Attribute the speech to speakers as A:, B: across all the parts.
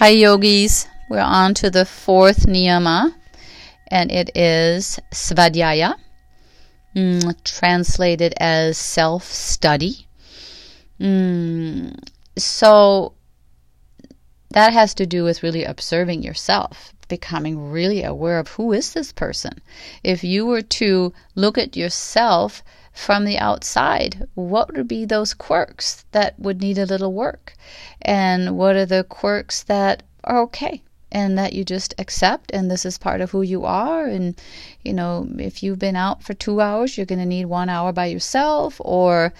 A: Hi, yogis. We're on to the fourth niyama, and it is svadhyaya, mm, translated as self study. Mm, so that has to do with really observing yourself, becoming really aware of who is this person. If you were to look at yourself from the outside, what would be those quirks that would need a little work? And what are the quirks that are okay? And that you just accept and this is part of who you are. And you know if you've been out for two hours you're going to need one hour by yourself or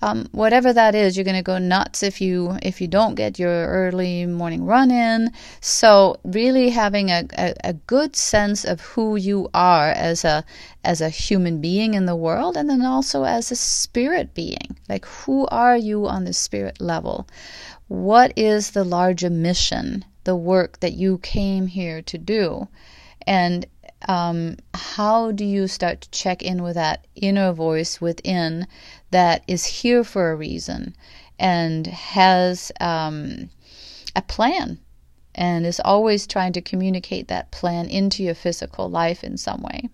A: um, whatever that is you're going to go nuts if you if you don't get your early morning run in. So really having a, a, a good sense of who you are as a as a human being in the world and then also as a spirit being. Like who are you on the spirit level? What is the larger mission the work that you came here to do. And um, how do you start to check in with that inner voice within that is here for a reason and has um, a plan and is always trying to communicate that plan into your physical life in some way?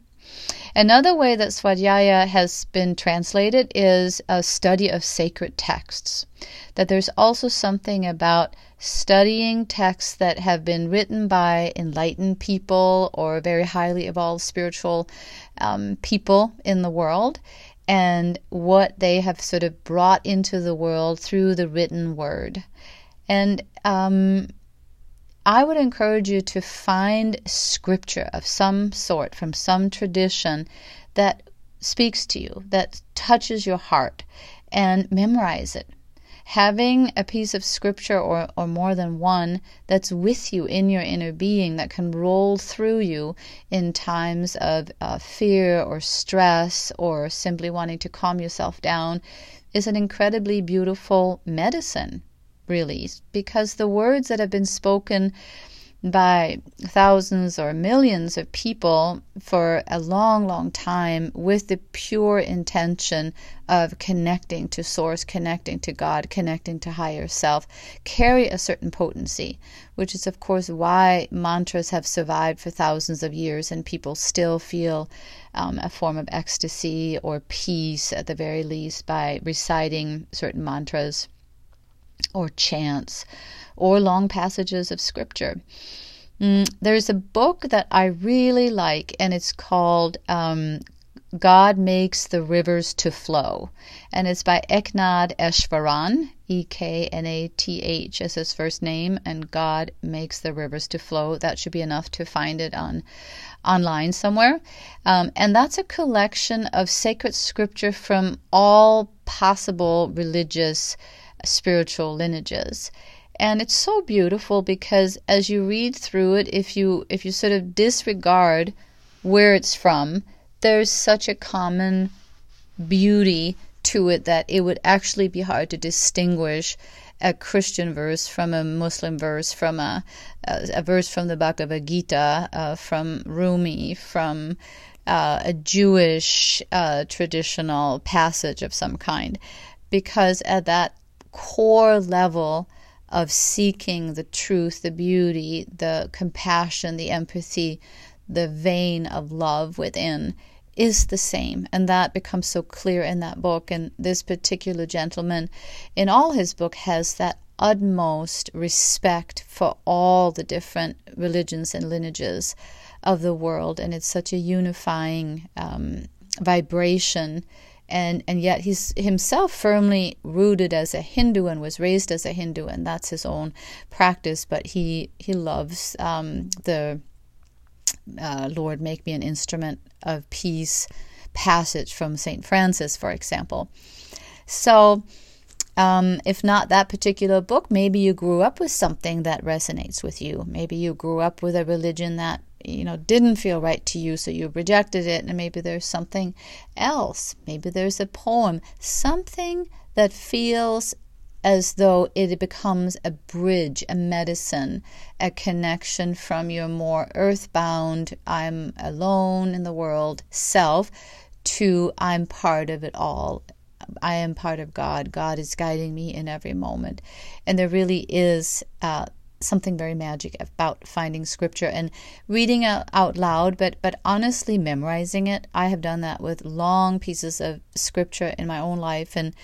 A: Another way that Swadhyaya has been translated is a study of sacred texts. That there's also something about studying texts that have been written by enlightened people or very highly evolved spiritual um, people in the world and what they have sort of brought into the world through the written word. And um, I would encourage you to find scripture of some sort from some tradition that speaks to you, that touches your heart, and memorize it. Having a piece of scripture or, or more than one that's with you in your inner being that can roll through you in times of uh, fear or stress or simply wanting to calm yourself down is an incredibly beautiful medicine really, because the words that have been spoken by thousands or millions of people for a long, long time with the pure intention of connecting to Source, connecting to God, connecting to higher self, carry a certain potency, which is, of course, why mantras have survived for thousands of years and people still feel um, a form of ecstasy or peace at the very least by reciting certain mantras or chants or long passages of scripture. Mm, there's a book that I really like, and it's called um, God Makes the Rivers to Flow. And it's by Eknath Easwaran, E K N A T H as his first name, and God Makes the Rivers to Flow. That should be enough to find it on online somewhere. Um, and that's a collection of sacred scripture from all possible religious spiritual lineages. And it's so beautiful because as you read through it if you if you sort of disregard where it's from there's such a common beauty to it that it would actually be hard to distinguish a Christian verse from a Muslim verse, from a, a, verse from the Bhagavad Gita, uh, from Rumi, from uh, a Jewish uh, traditional passage of some kind, because at that core level of seeking the truth, the beauty, the compassion, the empathy, the vein of love within is the same. And that becomes so clear in that book. And this particular gentleman, in all his book, has that utmost respect for all the different religions and lineages of the world. And it's such a unifying um, vibration and and yet he's himself firmly rooted as a Hindu and was raised as a Hindu, and that's his own practice. But he he loves um, the uh, Lord, make me an instrument of peace passage from Saint Francis, for example. So. Um, if not that particular book, maybe you grew up with something that resonates with you. Maybe you grew up with a religion that you know didn't feel right to you so you rejected it and maybe there's something else maybe there's a poem something that feels as though it becomes a bridge, a medicine, a connection from your more earthbound, I'm alone in the world self to I'm part of it all. I am part of God. God is guiding me in every moment. And there really is uh, something very magic about finding scripture and reading out, out loud but but honestly memorizing it. I have done that with long pieces of scripture in my own life and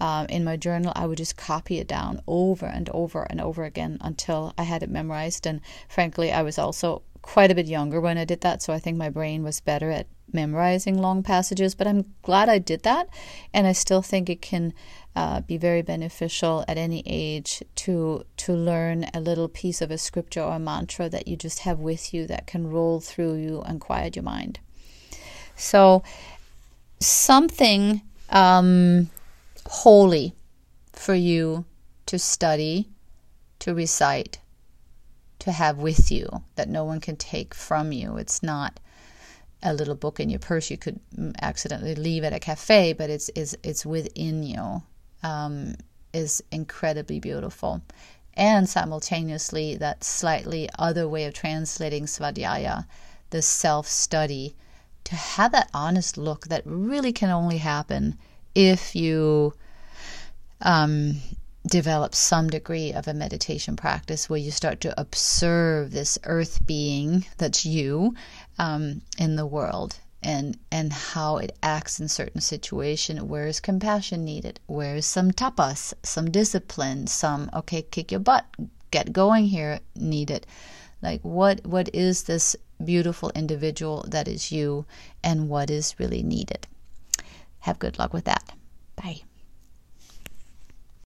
A: um, in my journal. I would just copy it down over and over and over again until i had it memorized. And frankly i was also quite a bit younger when i did that so i think my brain was better at memorizing long passages but i'm glad i did that and i still think it can uh, be very beneficial at any age to to learn a little piece of a scripture or a mantra that you just have with you that can roll through you and quiet your mind. So something um, holy for you to study, to recite, to have with you that no one can take from you. It's not a little book in your purse you could mm, accidentally leave at a cafe, but it's it's it's within you um, is incredibly beautiful. And simultaneously, that slightly other way of translating Svadhyaya, the self study, to have that honest look that really can only happen if you um, develop some degree of a meditation practice where you start to observe this earth being that's you um, in the world and and how it acts in certain situation. Where is compassion needed? Where is some tapas some discipline some okay kick your butt get going here needed? Like what what is this beautiful individual that is you and what is really needed? Have good luck with that. Bye